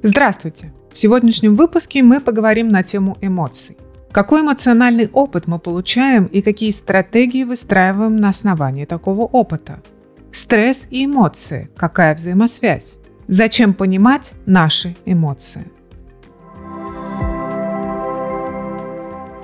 Здравствуйте! В сегодняшнем выпуске мы поговорим на тему эмоций. Какой эмоциональный опыт мы получаем и какие стратегии выстраиваем на основании такого опыта? Стресс и эмоции – какая взаимосвязь? Зачем понимать наши эмоции?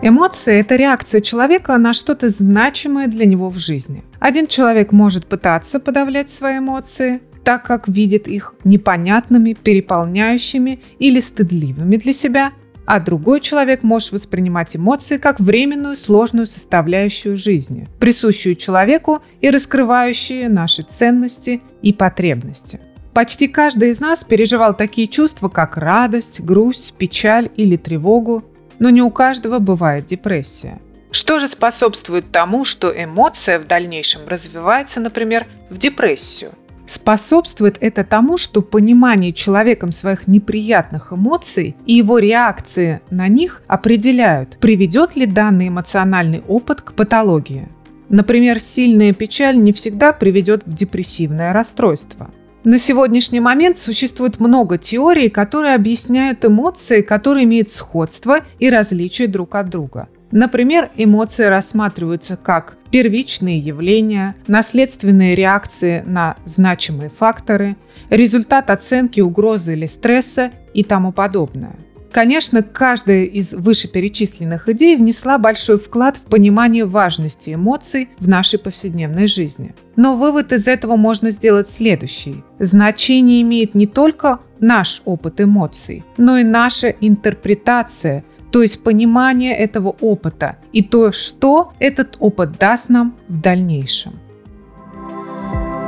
Эмоции – это реакция человека на что-то значимое для него в жизни. Один человек может пытаться подавлять свои эмоции, так как видит их непонятными, переполняющими или стыдливыми для себя, а другой человек может воспринимать эмоции как временную сложную составляющую жизни, присущую человеку и раскрывающую наши ценности и потребности. Почти каждый из нас переживал такие чувства, как радость, грусть, печаль или тревогу, но не у каждого бывает депрессия. Что же способствует тому, что эмоция в дальнейшем развивается, например, в депрессию? Способствует это тому, что понимание человеком своих неприятных эмоций и его реакции на них определяют, приведет ли данный эмоциональный опыт к патологии. Например, сильная печаль не всегда приведет в депрессивное расстройство – на сегодняшний момент существует много теорий, которые объясняют эмоции, которые имеют сходство и различия друг от друга. Например, эмоции рассматриваются как первичные явления, наследственные реакции на значимые факторы, результат оценки угрозы или стресса и тому подобное. Конечно, каждая из вышеперечисленных идей внесла большой вклад в понимание важности эмоций в нашей повседневной жизни. Но вывод из этого можно сделать следующий. Значение имеет не только наш опыт эмоций, но и наша интерпретация, то есть понимание этого опыта и то, что этот опыт даст нам в дальнейшем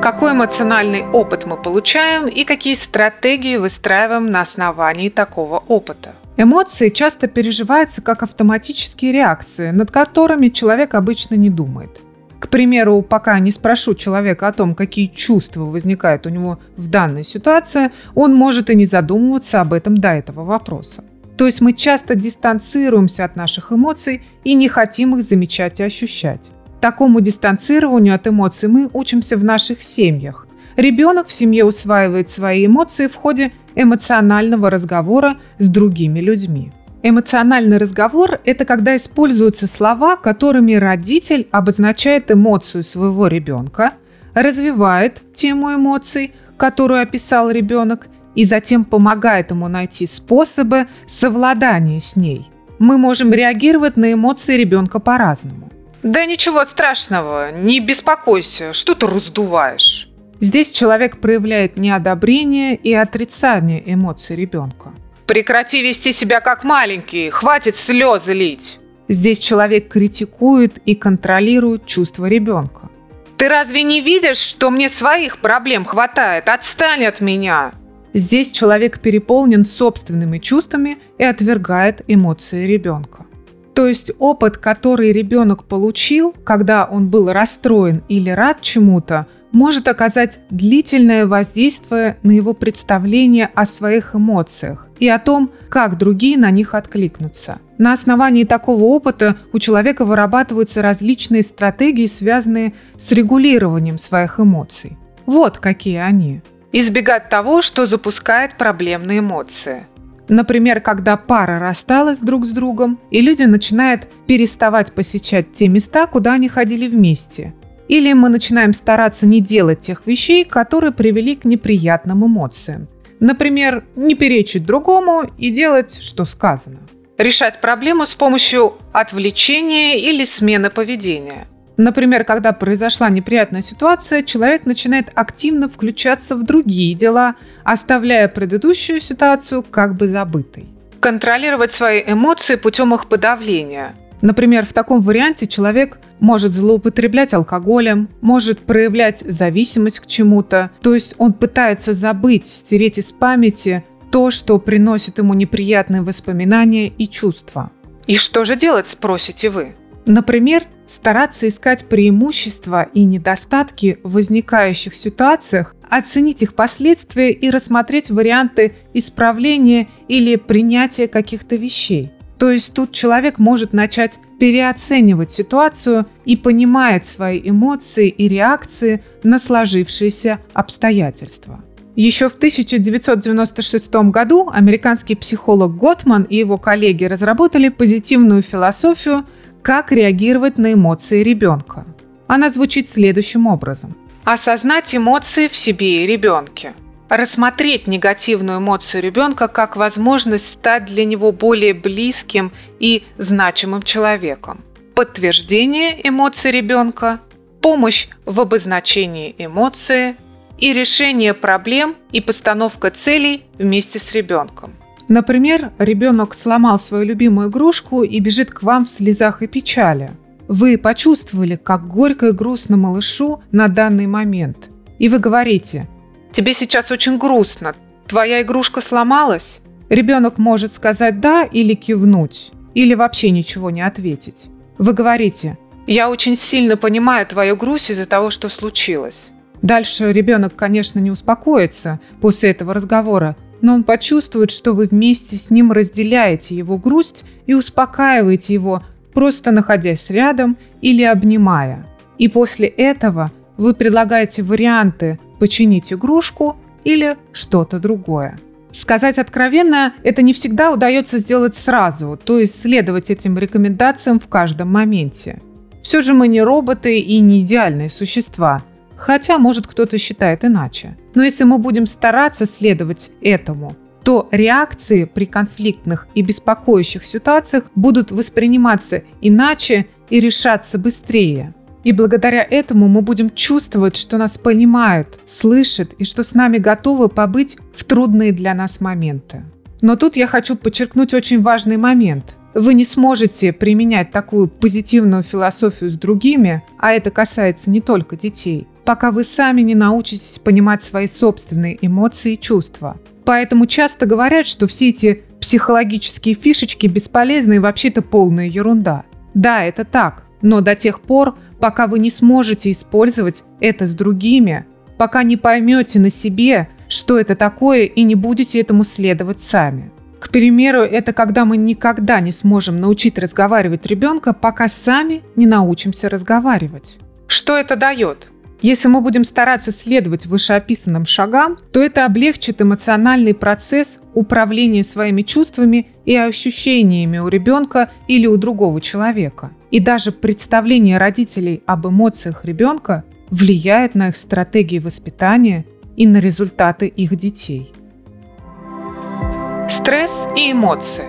какой эмоциональный опыт мы получаем и какие стратегии выстраиваем на основании такого опыта. Эмоции часто переживаются как автоматические реакции, над которыми человек обычно не думает. К примеру, пока не спрошу человека о том, какие чувства возникают у него в данной ситуации, он может и не задумываться об этом до этого вопроса. То есть мы часто дистанцируемся от наших эмоций и не хотим их замечать и ощущать. Такому дистанцированию от эмоций мы учимся в наших семьях. Ребенок в семье усваивает свои эмоции в ходе эмоционального разговора с другими людьми. Эмоциональный разговор – это когда используются слова, которыми родитель обозначает эмоцию своего ребенка, развивает тему эмоций, которую описал ребенок, и затем помогает ему найти способы совладания с ней. Мы можем реагировать на эмоции ребенка по-разному. Да ничего страшного, не беспокойся, что ты раздуваешь. Здесь человек проявляет неодобрение и отрицание эмоций ребенка. Прекрати вести себя как маленький, хватит слезы лить. Здесь человек критикует и контролирует чувства ребенка. Ты разве не видишь, что мне своих проблем хватает? Отстань от меня. Здесь человек переполнен собственными чувствами и отвергает эмоции ребенка. То есть опыт, который ребенок получил, когда он был расстроен или рад чему-то, может оказать длительное воздействие на его представление о своих эмоциях и о том, как другие на них откликнутся. На основании такого опыта у человека вырабатываются различные стратегии, связанные с регулированием своих эмоций. Вот какие они. Избегать того, что запускает проблемные эмоции – Например, когда пара рассталась друг с другом, и люди начинают переставать посещать те места, куда они ходили вместе. Или мы начинаем стараться не делать тех вещей, которые привели к неприятным эмоциям. Например, не перечить другому и делать, что сказано. Решать проблему с помощью отвлечения или смены поведения – Например, когда произошла неприятная ситуация, человек начинает активно включаться в другие дела, оставляя предыдущую ситуацию как бы забытой. Контролировать свои эмоции путем их подавления. Например, в таком варианте человек может злоупотреблять алкоголем, может проявлять зависимость к чему-то, то есть он пытается забыть, стереть из памяти то, что приносит ему неприятные воспоминания и чувства. И что же делать, спросите вы? Например, стараться искать преимущества и недостатки в возникающих ситуациях, оценить их последствия и рассмотреть варианты исправления или принятия каких-то вещей. То есть тут человек может начать переоценивать ситуацию и понимает свои эмоции и реакции на сложившиеся обстоятельства. Еще в 1996 году американский психолог Готман и его коллеги разработали позитивную философию, как реагировать на эмоции ребенка. Она звучит следующим образом. Осознать эмоции в себе и ребенке. Рассмотреть негативную эмоцию ребенка как возможность стать для него более близким и значимым человеком. Подтверждение эмоций ребенка, помощь в обозначении эмоции, и решение проблем и постановка целей вместе с ребенком. Например, ребенок сломал свою любимую игрушку и бежит к вам в слезах и печали. Вы почувствовали, как горько и грустно малышу на данный момент. И вы говорите, «Тебе сейчас очень грустно. Твоя игрушка сломалась?» Ребенок может сказать «да» или кивнуть, или вообще ничего не ответить. Вы говорите, «Я очень сильно понимаю твою грусть из-за того, что случилось. Дальше ребенок, конечно, не успокоится после этого разговора, но он почувствует, что вы вместе с ним разделяете его грусть и успокаиваете его, просто находясь рядом или обнимая. И после этого вы предлагаете варианты починить игрушку или что-то другое. Сказать откровенно, это не всегда удается сделать сразу, то есть следовать этим рекомендациям в каждом моменте. Все же мы не роботы и не идеальные существа – Хотя, может, кто-то считает иначе. Но если мы будем стараться следовать этому, то реакции при конфликтных и беспокоящих ситуациях будут восприниматься иначе и решаться быстрее. И благодаря этому мы будем чувствовать, что нас понимают, слышат и что с нами готовы побыть в трудные для нас моменты. Но тут я хочу подчеркнуть очень важный момент. Вы не сможете применять такую позитивную философию с другими, а это касается не только детей, пока вы сами не научитесь понимать свои собственные эмоции и чувства. Поэтому часто говорят, что все эти психологические фишечки бесполезны и вообще-то полная ерунда. Да, это так, но до тех пор, пока вы не сможете использовать это с другими, пока не поймете на себе, что это такое и не будете этому следовать сами. К примеру, это когда мы никогда не сможем научить разговаривать ребенка, пока сами не научимся разговаривать. Что это дает? Если мы будем стараться следовать вышеописанным шагам, то это облегчит эмоциональный процесс управления своими чувствами и ощущениями у ребенка или у другого человека. И даже представление родителей об эмоциях ребенка влияет на их стратегии воспитания и на результаты их детей. Стресс и эмоции.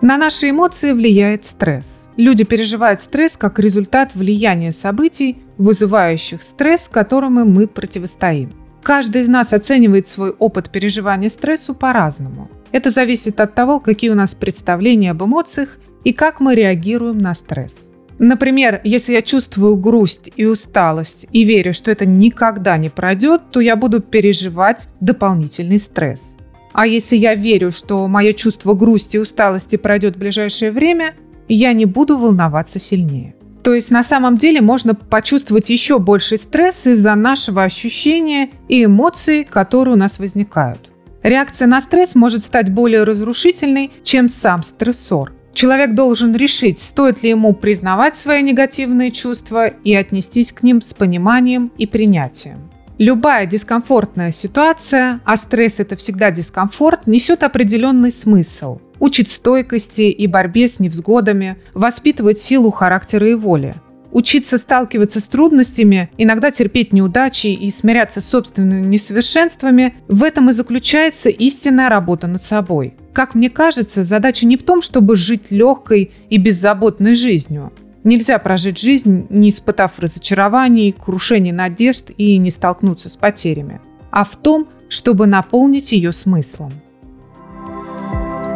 На наши эмоции влияет стресс. Люди переживают стресс как результат влияния событий, вызывающих стресс, которому мы противостоим. Каждый из нас оценивает свой опыт переживания стрессу по-разному. Это зависит от того, какие у нас представления об эмоциях и как мы реагируем на стресс. Например, если я чувствую грусть и усталость и верю, что это никогда не пройдет, то я буду переживать дополнительный стресс. А если я верю, что мое чувство грусти и усталости пройдет в ближайшее время, я не буду волноваться сильнее. То есть на самом деле можно почувствовать еще больший стресс из-за нашего ощущения и эмоций, которые у нас возникают. Реакция на стресс может стать более разрушительной, чем сам стрессор. Человек должен решить, стоит ли ему признавать свои негативные чувства и отнестись к ним с пониманием и принятием. Любая дискомфортная ситуация, а стресс это всегда дискомфорт, несет определенный смысл. Учит стойкости и борьбе с невзгодами, воспитывает силу характера и воли. Учиться сталкиваться с трудностями, иногда терпеть неудачи и смиряться с собственными несовершенствами – в этом и заключается истинная работа над собой. Как мне кажется, задача не в том, чтобы жить легкой и беззаботной жизнью, Нельзя прожить жизнь, не испытав разочарований, крушений надежд и не столкнуться с потерями, а в том, чтобы наполнить ее смыслом.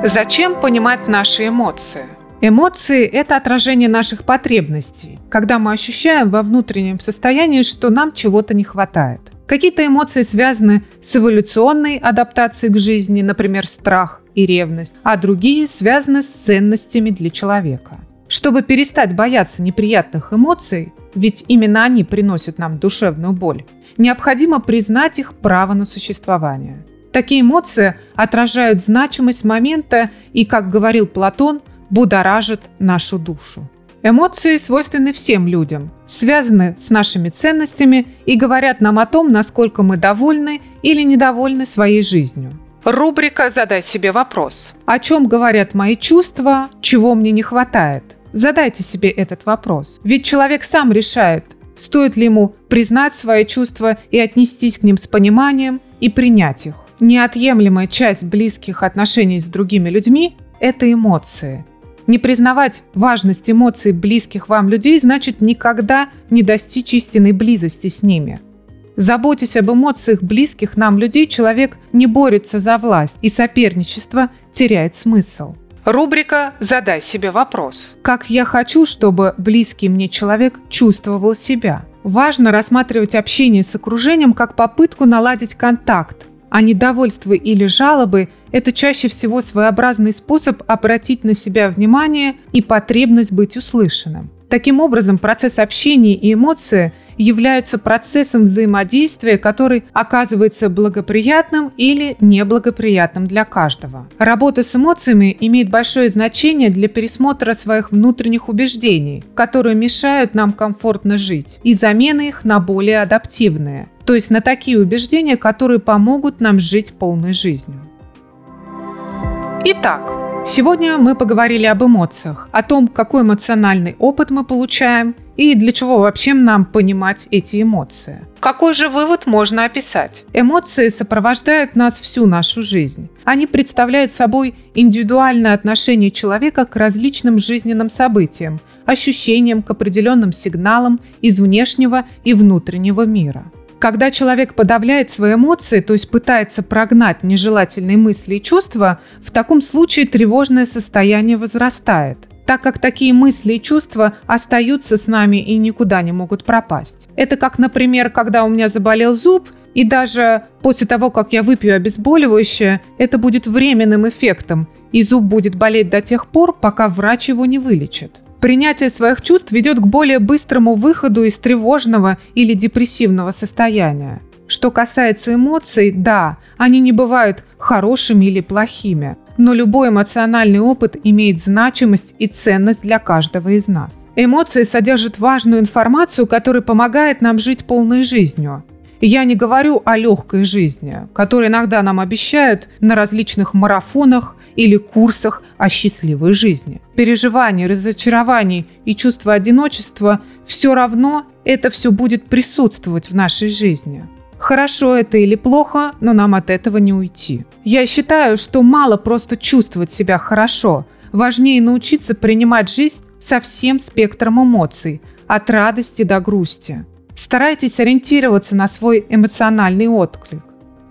Зачем понимать наши эмоции? Эмоции – это отражение наших потребностей, когда мы ощущаем во внутреннем состоянии, что нам чего-то не хватает. Какие-то эмоции связаны с эволюционной адаптацией к жизни, например, страх и ревность, а другие связаны с ценностями для человека. Чтобы перестать бояться неприятных эмоций, ведь именно они приносят нам душевную боль, необходимо признать их право на существование. Такие эмоции отражают значимость момента и, как говорил Платон, будоражат нашу душу. Эмоции свойственны всем людям, связаны с нашими ценностями и говорят нам о том, насколько мы довольны или недовольны своей жизнью. Рубрика «Задай себе вопрос». О чем говорят мои чувства, чего мне не хватает? Задайте себе этот вопрос. Ведь человек сам решает, стоит ли ему признать свои чувства и отнестись к ним с пониманием и принять их. Неотъемлемая часть близких отношений с другими людьми – это эмоции. Не признавать важность эмоций близких вам людей значит никогда не достичь истинной близости с ними – Заботясь об эмоциях близких нам людей, человек не борется за власть, и соперничество теряет смысл. Рубрика «Задай себе вопрос». Как я хочу, чтобы близкий мне человек чувствовал себя? Важно рассматривать общение с окружением как попытку наладить контакт, а недовольство или жалобы – это чаще всего своеобразный способ обратить на себя внимание и потребность быть услышанным. Таким образом, процесс общения и эмоции являются процессом взаимодействия, который оказывается благоприятным или неблагоприятным для каждого. Работа с эмоциями имеет большое значение для пересмотра своих внутренних убеждений, которые мешают нам комфортно жить, и замены их на более адаптивные, то есть на такие убеждения, которые помогут нам жить полной жизнью. Итак, Сегодня мы поговорили об эмоциях, о том, какой эмоциональный опыт мы получаем и для чего вообще нам понимать эти эмоции. Какой же вывод можно описать? Эмоции сопровождают нас всю нашу жизнь. Они представляют собой индивидуальное отношение человека к различным жизненным событиям, ощущениям, к определенным сигналам из внешнего и внутреннего мира. Когда человек подавляет свои эмоции, то есть пытается прогнать нежелательные мысли и чувства, в таком случае тревожное состояние возрастает так как такие мысли и чувства остаются с нами и никуда не могут пропасть. Это как, например, когда у меня заболел зуб, и даже после того, как я выпью обезболивающее, это будет временным эффектом, и зуб будет болеть до тех пор, пока врач его не вылечит. Принятие своих чувств ведет к более быстрому выходу из тревожного или депрессивного состояния. Что касается эмоций, да, они не бывают хорошими или плохими, но любой эмоциональный опыт имеет значимость и ценность для каждого из нас. Эмоции содержат важную информацию, которая помогает нам жить полной жизнью. Я не говорю о легкой жизни, которую иногда нам обещают на различных марафонах или курсах о счастливой жизни. Переживания, разочарований и чувство одиночества все равно это все будет присутствовать в нашей жизни. Хорошо это или плохо, но нам от этого не уйти. Я считаю, что мало просто чувствовать себя хорошо. Важнее научиться принимать жизнь со всем спектром эмоций, от радости до грусти. Старайтесь ориентироваться на свой эмоциональный отклик.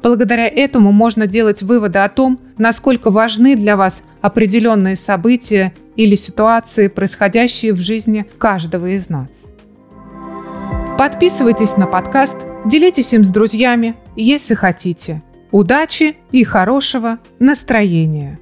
Благодаря этому можно делать выводы о том, насколько важны для вас определенные события или ситуации, происходящие в жизни каждого из нас. Подписывайтесь на подкаст, делитесь им с друзьями, если хотите. Удачи и хорошего настроения!